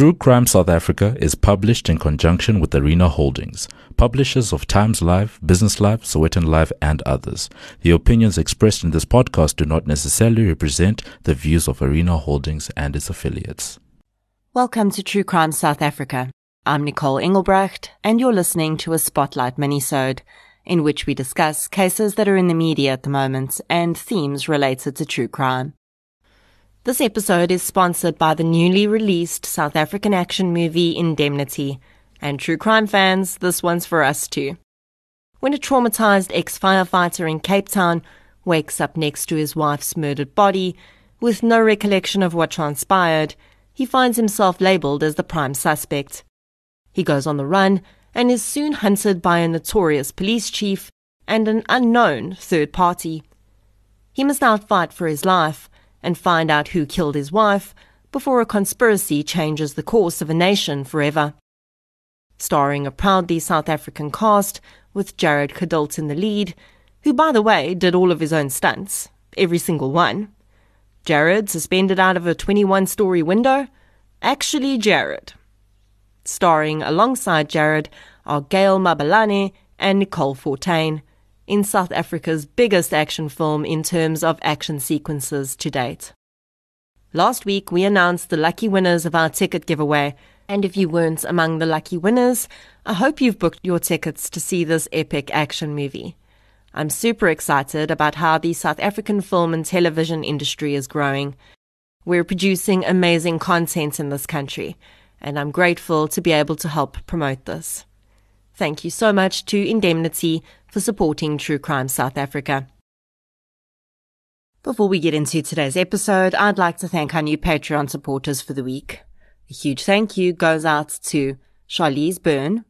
True Crime South Africa is published in conjunction with Arena Holdings, publishers of Times Live, Business Live, Sowetan Live, and others. The opinions expressed in this podcast do not necessarily represent the views of Arena Holdings and its affiliates. Welcome to True Crime South Africa. I'm Nicole Engelbrecht, and you're listening to a Spotlight minisode, in which we discuss cases that are in the media at the moment and themes related to true crime. This episode is sponsored by the newly released South African action movie Indemnity. And true crime fans, this one's for us too. When a traumatized ex firefighter in Cape Town wakes up next to his wife's murdered body with no recollection of what transpired, he finds himself labeled as the prime suspect. He goes on the run and is soon hunted by a notorious police chief and an unknown third party. He must now fight for his life and find out who killed his wife before a conspiracy changes the course of a nation forever. Starring a proudly South African cast with Jared Geduld in the lead, who, by the way, did all of his own stunts, every single one. Jared suspended out of a 21 story window? Actually, Jared. Starring alongside Jared are Gail Mabalane and Nicole Fortuin in South Africa's biggest action film in terms of action sequences to date. Last week, we announced the lucky winners of our ticket giveaway, and if you weren't among the lucky winners, I hope you've booked your tickets to see this epic action movie. I'm super excited about how the South African film and television industry is growing. We're producing amazing content in this country, and I'm grateful to be able to help promote this. Thank you so much to Indemnity for supporting True Crime South Africa. Before we get into today's episode, I'd like to thank our new Patreon supporters for the week. A huge thank you goes out to Charlize Byrne,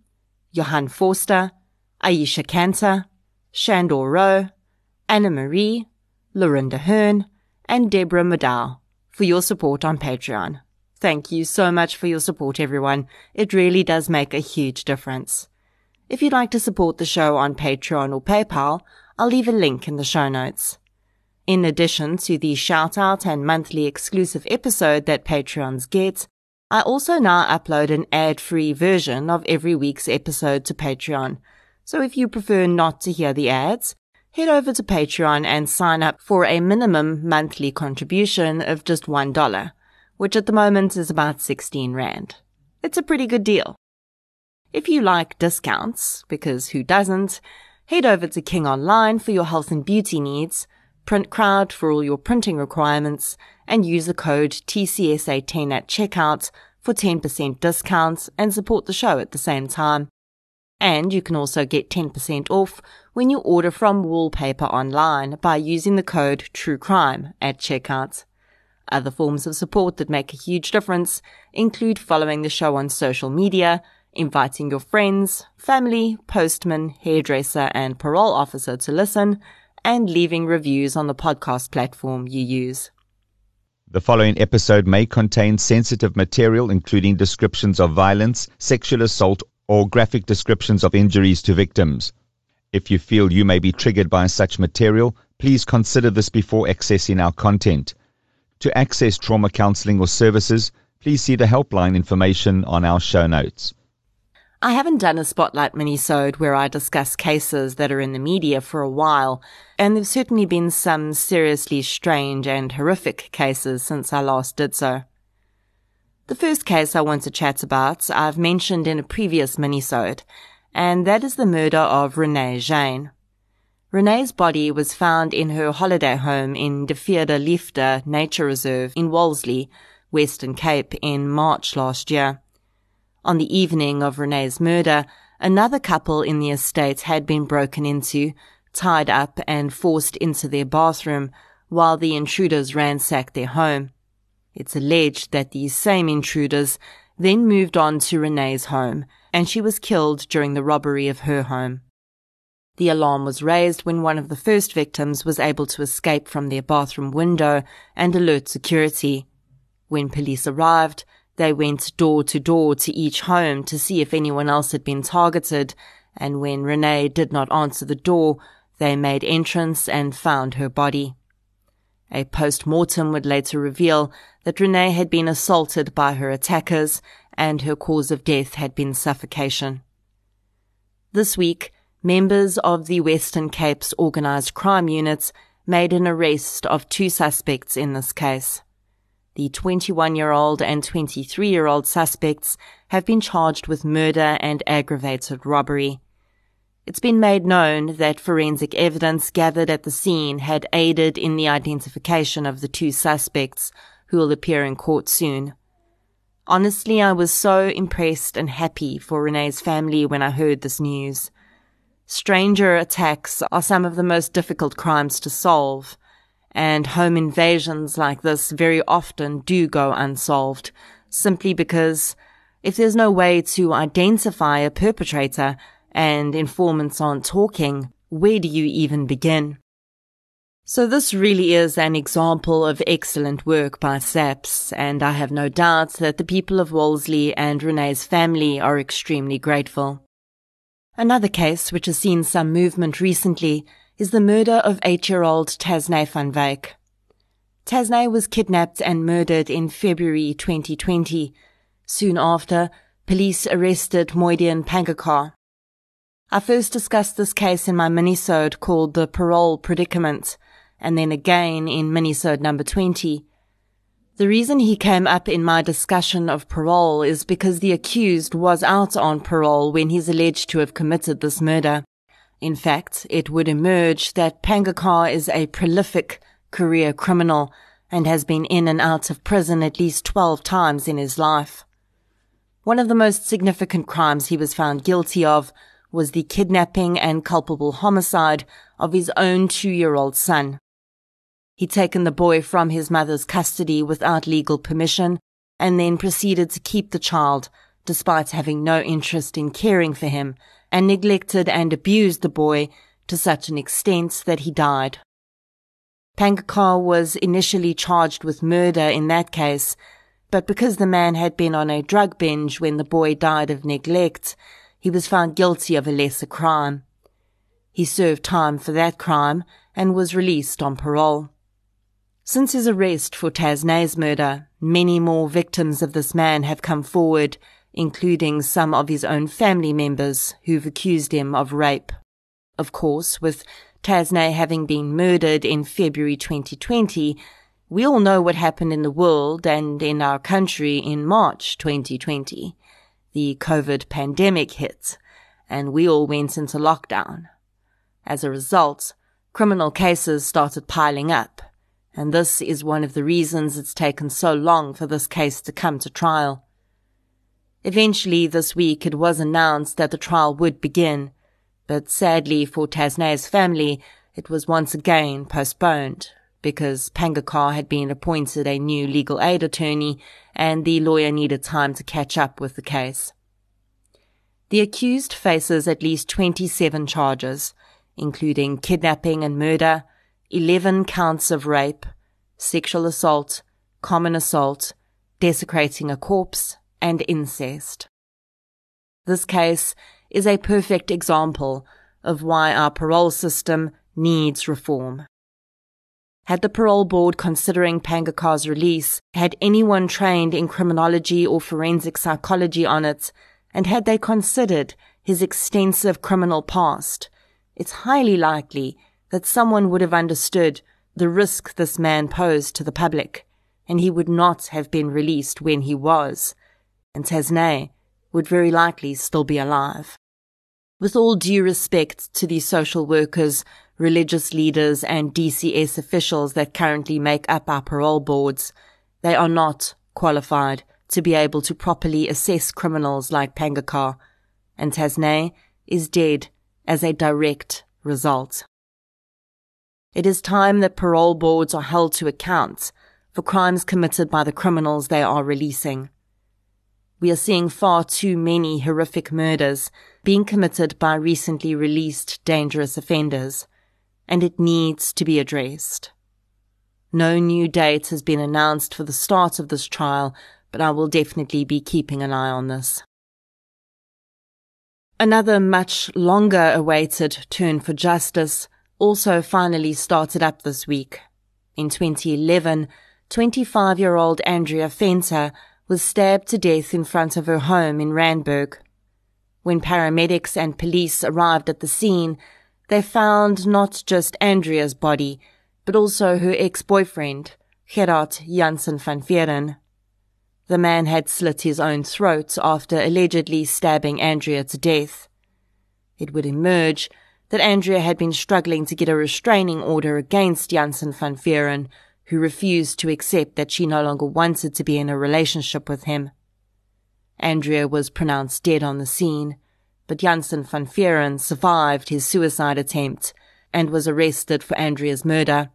Johan Forster, Aisha Cantor, Shandor Rowe, Anna Marie, Lorinda Hearn, and Deborah Madal for your support on Patreon. Thank you so much for your support, everyone. It really does make a huge difference. If you'd like to support the show on Patreon or PayPal, I'll leave a link in the show notes. In addition to the shout out and monthly exclusive episode that Patreons get, I also now upload an ad free version of every week's episode to Patreon. So if you prefer not to hear the ads, head over to Patreon and sign up for a minimum monthly contribution of just $1, which at the moment is about 16 Rand. It's a pretty good deal. If you like discounts, because who doesn't, head over to King Online for your health and beauty needs, Print Crowd for all your printing requirements, and use the code TCSA10 at checkout for 10% discounts and support the show at the same time. And you can also get 10% off when you order from Wallpaper Online by using the code TRUECRIME at checkout. Other forms of support that make a huge difference include following the show on social media, inviting your friends, family, postman, hairdresser, and parole officer to listen, and leaving reviews on the podcast platform you use. The following episode may contain sensitive material, including descriptions of violence, sexual assault, or graphic descriptions of injuries to victims. If you feel you may be triggered by such material, please consider this before accessing our content. To access trauma counseling or services, please see the helpline information on our show notes. I haven't done a spotlight minisode where I discuss cases that are in the media for a while, and there've certainly been some seriously strange and horrific cases since I last did so. The first case I want to chat about I've mentioned in a previous minisode, and that is the murder of Renee Jane. Renee's body was found in her holiday home in De Vrede Nature Reserve in Wolseley, Western Cape in March last year. On the evening of Renee's murder, another couple in the estate had been broken into, tied up and forced into their bathroom while the intruders ransacked their home. It's alleged that these same intruders then moved on to Renee's home and she was killed during the robbery of her home. The alarm was raised when one of the first victims was able to escape from their bathroom window and alert security. When police arrived, they went door to door to each home to see if anyone else had been targeted, and when Renee did not answer the door, they made entrance and found her body. A post-mortem would later reveal that Renee had been assaulted by her attackers and her cause of death had been suffocation. This week, members of the Western Cape's organised crime units made an arrest of two suspects in this case. The 21 year old and 23 year old suspects have been charged with murder and aggravated robbery. It's been made known that forensic evidence gathered at the scene had aided in the identification of the two suspects, who will appear in court soon. Honestly, I was so impressed and happy for Renee's family when I heard this news. Stranger attacks are some of the most difficult crimes to solve, and home invasions like this very often do go unsolved, simply because if there's no way to identify a perpetrator and informants aren't talking, where do you even begin? So this really is an example of excellent work by SAPS, and I have no doubt that the people of Wolseley and Renee's family are extremely grateful. Another case which has seen some movement recently is the murder of eight-year-old Tazné van Wyk. Tazné was kidnapped and murdered in February 2020. Soon after, police arrested Moyhdian Pangkaeker. I first discussed this case in my minisode called The Parole Predicament, and then again in minisode number 20. The reason he came up in my discussion of parole is because the accused was out on parole when he's alleged to have committed this murder. In fact, it would emerge that Pangkaeker is a prolific career criminal and has been in and out of prison at least 12 times in his life. One of the most significant crimes he was found guilty of was the kidnapping and culpable homicide of his own two-year-old son. He'd taken the boy from his mother's custody without legal permission and then proceeded to keep the child despite having no interest in caring for him and neglected and abused the boy to such an extent that he died. Pangkaeker was initially charged with murder in that case, but because the man had been on a drug binge when the boy died of neglect, he was found guilty of a lesser crime. He served time for that crime and was released on parole. Since his arrest for Tazné's murder, many more victims of this man have come forward, including some of his own family members who've accused him of rape. Of course, with Tazné having been murdered in February 2020, we all know what happened in the world and in our country in March 2020. The COVID pandemic hit, and we all went into lockdown. As a result, criminal cases started piling up and this is one of the reasons it's taken so long for this case to come to trial. Eventually this week it was announced that the trial would begin, but sadly for Tazné's family, it was once again postponed because Pangkaeker had been appointed a new legal aid attorney and the lawyer needed time to catch up with the case. The accused faces at least 27 charges, including kidnapping and murder, 11 counts of rape, sexual assault, common assault, desecrating a corpse, and incest. This case is a perfect example of why our parole system needs reform. Had the parole board considering Pangkaeker's release had anyone trained in criminology or forensic psychology on it, and had they considered his extensive criminal past, it's highly likely that someone would have understood the risk this man posed to the public, and he would not have been released when he was, and Tazné would very likely still be alive. With all due respect to the social workers, religious leaders, and DCS officials that currently make up our parole boards, they are not qualified to be able to properly assess criminals like Pangkaeker, and Tazné is dead as a direct result. It is time that parole boards are held to account for crimes committed by the criminals they are releasing. We are seeing far too many horrific murders being committed by recently released dangerous offenders, and it needs to be addressed. No new date has been announced for the start of this trial, but I will definitely be keeping an eye on this. Another much longer awaited turn for justice also finally started up this week. In 2011, 25 year old Andrea Venter was stabbed to death in front of her home in Randburg. When paramedics and police arrived at the scene, they found not just Andrea's body, but also her ex-boyfriend, Gerhard Jansen van Vuuren. The man had slit his own throat after allegedly stabbing Andrea to death. It would emerge that Andrea had been struggling to get a restraining order against Jansen van Vuuren, who refused to accept that she no longer wanted to be in a relationship with him. Andrea was pronounced dead on the scene, but Jansen van Vuuren survived his suicide attempt and was arrested for Andrea's murder.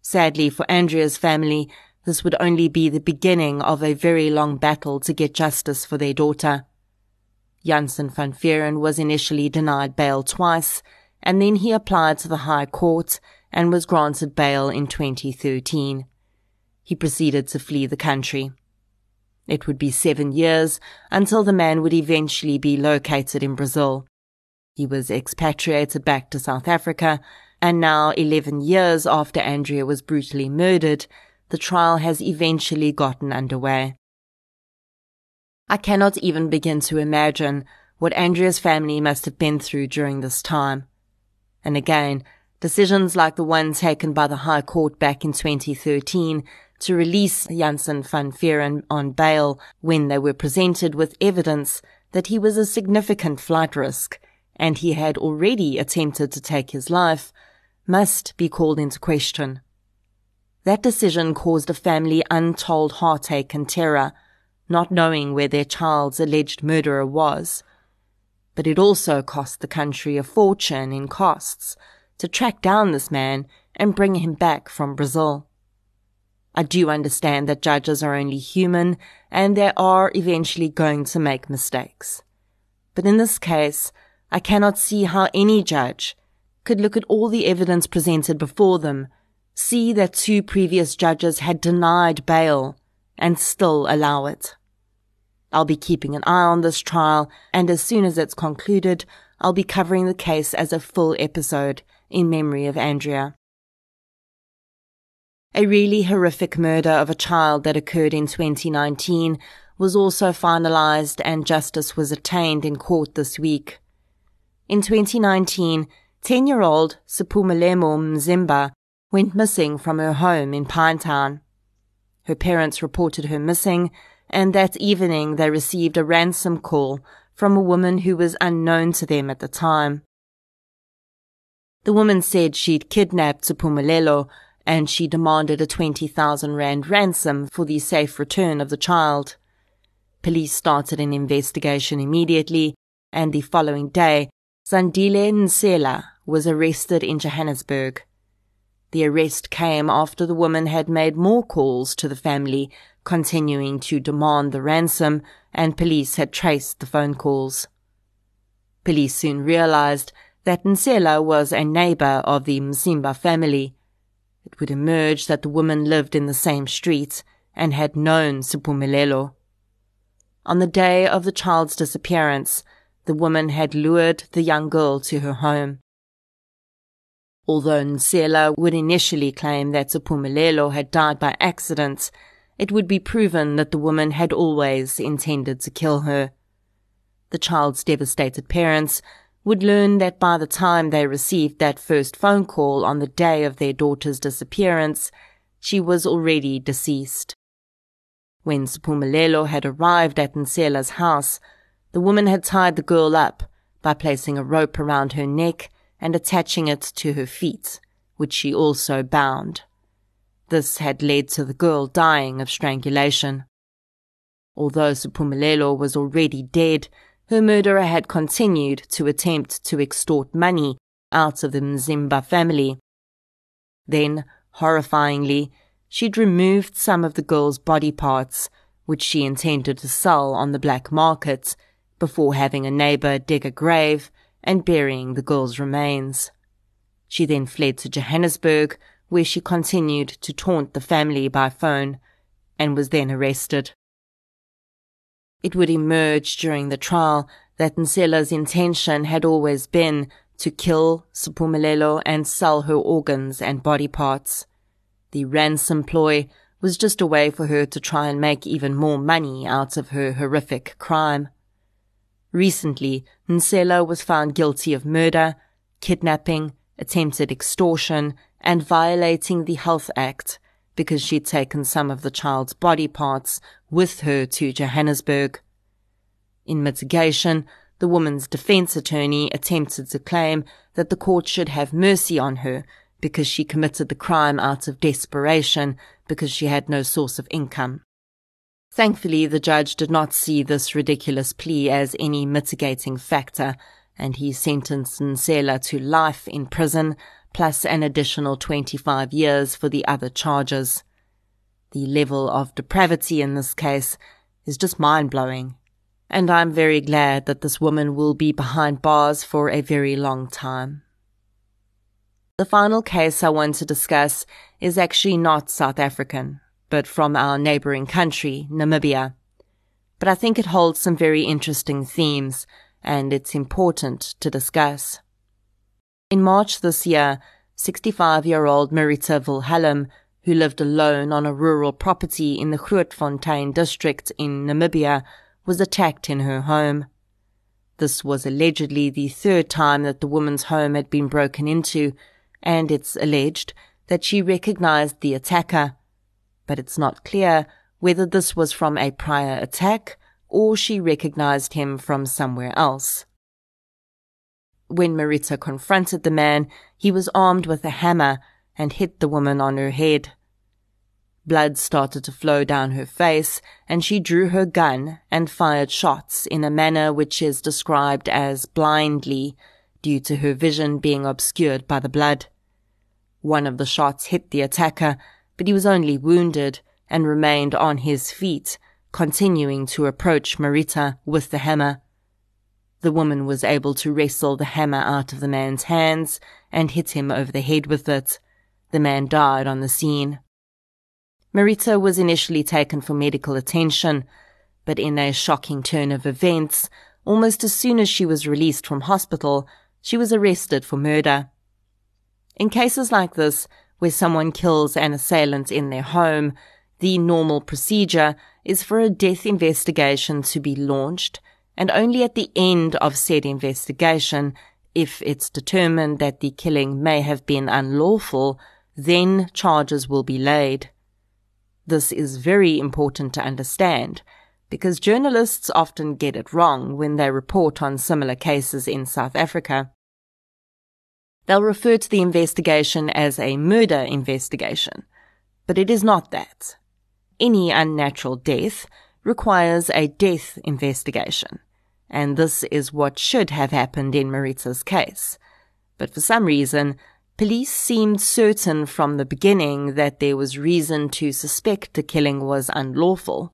Sadly for Andrea's family, this would only be the beginning of a very long battle to get justice for their daughter. Jansen van Vuuren was initially denied bail twice, and then he applied to the High Court and was granted bail in 2013. He proceeded to flee the country. It would be seven years until the man would eventually be located in Brazil. He was expatriated back to South Africa, and now 11 years after Andrea was brutally murdered, the trial has eventually gotten underway. I cannot even begin to imagine what Andrea's family must have been through during this time. And again, decisions like the one taken by the High Court back in 2013 to release Jansen van Vuuren on bail when they were presented with evidence that he was a significant flight risk and he had already attempted to take his life must be called into question. That decision caused a family untold heartache and terror, not knowing where their child's alleged murderer was. But it also cost the country a fortune in costs to track down this man and bring him back from Brazil. I do understand that judges are only human and they are eventually going to make mistakes. But in this case, I cannot see how any judge could look at all the evidence presented before them see that two previous judges had denied bail and still allow it. I'll be keeping an eye on this trial, and as soon as it's concluded, I'll be covering the case as a full episode in memory of Andrea. A really horrific murder of a child that occurred in 2019 was also finalized and justice was attained in court this week. In 2019, 10 year old Siphumelelo Mzimba went missing from her home in Pinetown. Her parents reported her missing, and that evening they received a ransom call from a woman who was unknown to them at the time. The woman said she'd kidnapped Siphumelelo and she demanded a 20,000 rand ransom for the safe return of the child. Police started an investigation immediately, and the following day, Zandile Nsela was arrested in Johannesburg. The arrest came after the woman had made more calls to the family, continuing to demand the ransom, and police had traced the phone calls. Police soon realized that Nsela was a neighbor of the Mzimba family. It would emerge that the woman lived in the same street and had known Siphumelelo. On the day of the child's disappearance, the woman had lured the young girl to her home. Although Nsela would initially claim that Siphumelelo had died by accident, it would be proven that the woman had always intended to kill her. The child's devastated parents would learn that by the time they received that first phone call on the day of their daughter's disappearance, she was already deceased. When Siphumelelo had arrived at Nsela's house, the woman had tied the girl up by placing a rope around her neck and attaching it to her feet, which she also bound. This had led to the girl dying of strangulation. Although Siphumelelo was already dead, her murderer had continued to attempt to extort money out of the Mzimba family. Then, horrifyingly, she'd removed some of the girl's body parts, which she intended to sell on the black market, before having a neighbor dig a grave and burying the girl's remains. She then fled to Johannesburg, where she continued to taunt the family by phone and was then arrested. It would emerge during the trial that Nsela's intention had always been to kill Siphumelelo and sell her organs and body parts. The ransom ploy was just a way for her to try and make even more money out of her horrific crime. Recently, Nsela was found guilty of murder, kidnapping, attempted extortion, and violating the Health Act because she'd taken some of the child's body parts with her to Johannesburg. In mitigation, the woman's defense attorney attempted to claim that the court should have mercy on her because she committed the crime out of desperation because she had no source of income. Thankfully, the judge did not see this ridiculous plea as any mitigating factor, and he sentenced Nsela to life in prison plus an additional 25 years for the other charges. The level of depravity in this case is just mind blowing. And I'm very glad that this woman will be behind bars for a very long time. The final case I want to discuss is actually not South African, but from our neighboring country, Namibia. But I think it holds some very interesting themes, and it's important to discuss. In March this year, 65 year old Marita Wilhelm, who lived alone on a rural property in the Grootfontein district in Namibia, was attacked in her home. This was allegedly the third time that the woman's home had been broken into, and it's alleged that she recognized the attacker, but it's not clear whether this was from a prior attack or she recognized him from somewhere else. When Marita confronted the man, he was armed with a hammer and hit the woman on her head. Blood started to flow down her face, and she drew her gun and fired shots in a manner which is described as blindly, due to her vision being obscured by the blood. One of the shots hit the attacker, but he was only wounded and remained on his feet, continuing to approach Marita with the hammer. The woman was able to wrestle the hammer out of the man's hands and hit him over the head with it. The man died on the scene. Marita was initially taken for medical attention, but in a shocking turn of events, almost as soon as she was released from hospital, she was arrested for murder. In cases like this, where someone kills an assailant in their home, the normal procedure is for a death investigation to be launched, and only at the end of said investigation, if it's determined that the killing may have been unlawful, then charges will be laid. This is very important to understand because journalists often get it wrong when they report on similar cases in South Africa. They'll refer to the investigation as a murder investigation, but it is not that. Any unnatural death requires a death investigation, and this is what should have happened in Marita's case. But for some reason, police seemed certain from the beginning that there was reason to suspect the killing was unlawful.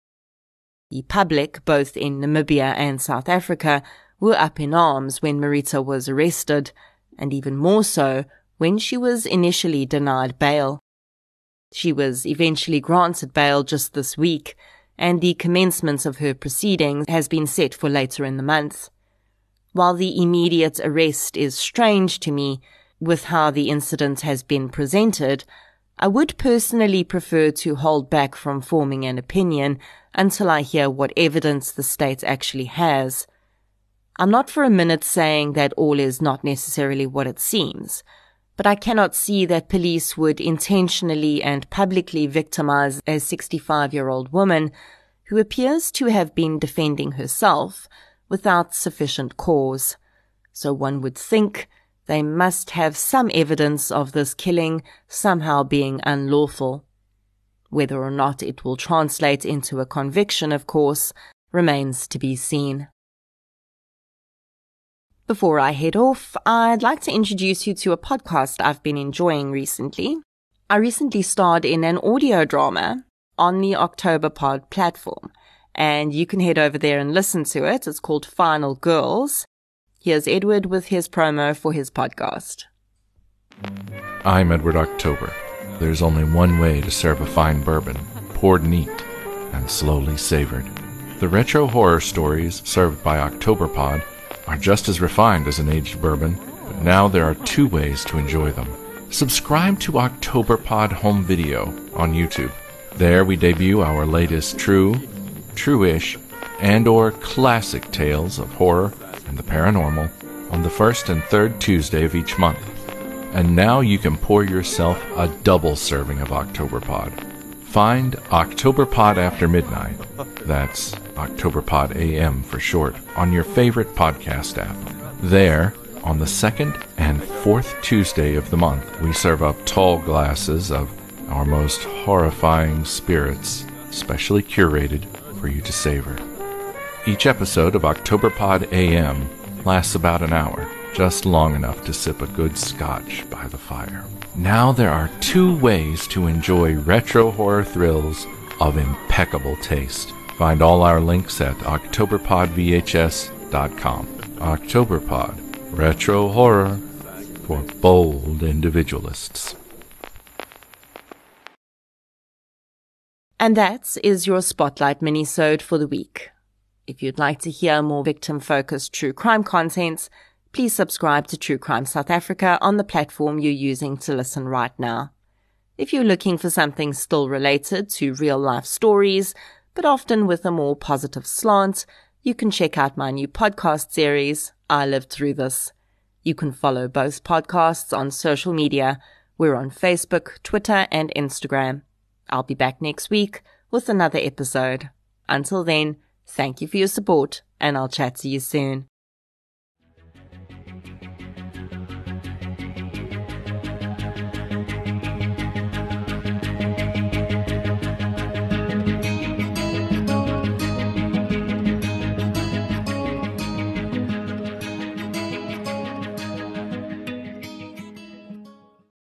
The public, both in Namibia and South Africa, were up in arms when Marita was arrested, and even more so when she was initially denied bail. She was eventually granted bail just this week, and the commencement of her proceedings has been set for later in the month. While the immediate arrest is strange to me, with how the incident has been presented, I would personally prefer to hold back from forming an opinion until I hear what evidence the state actually has. I'm not for a minute saying that all is not necessarily what it seems, but I cannot see that police would intentionally and publicly victimize a 65 year old woman who appears to have been defending herself without sufficient cause. So one would think they must have some evidence of this killing somehow being unlawful. Whether or not it will translate into a conviction, of course, remains to be seen. Before I head off, I'd like to introduce you to a podcast I've been enjoying recently. I recently starred in an audio drama on the October Pod platform, and you can head over there and listen to it. It's called Final Girls. Here's Edward with his promo for his podcast. I'm Edward October. There's only one way to serve a fine bourbon, poured neat and slowly savored. The retro horror stories served by October Pod are just as refined as an aged bourbon, but now there are two ways to enjoy them. Subscribe to Octoberpod Home Video on YouTube. There we debut our latest true, true-ish, and or classic tales of horror and the paranormal on the first and third Tuesday of each month. And now you can pour yourself a double serving of Octoberpod. Find Octoberpod after midnight. That's Octoberpod AM for short on your favorite podcast app. There, on the second and fourth Tuesday of the month, we serve up tall glasses of our most horrifying spirits, specially curated for you to savor. Each episode of Octoberpod AM lasts about an hour, just long enough to sip a good scotch by the fire. Now there are two ways to enjoy retro horror thrills of impeccable taste. Find all our links at octoberpodvhs.com. Octoberpod, retro horror for bold individualists. And that is your Spotlight minisode for the week. If you'd like to hear more victim-focused true crime contents, please subscribe to True Crime South Africa on the platform you're using to listen right now. If you're looking for something still related to real life stories, but often with a more positive slant, you can check out my new podcast series, I Lived Through This. You can follow both podcasts on social media. We're on Facebook, Twitter, and Instagram. I'll be back next week with another episode. Until then, thank you for your support, and I'll chat to you soon.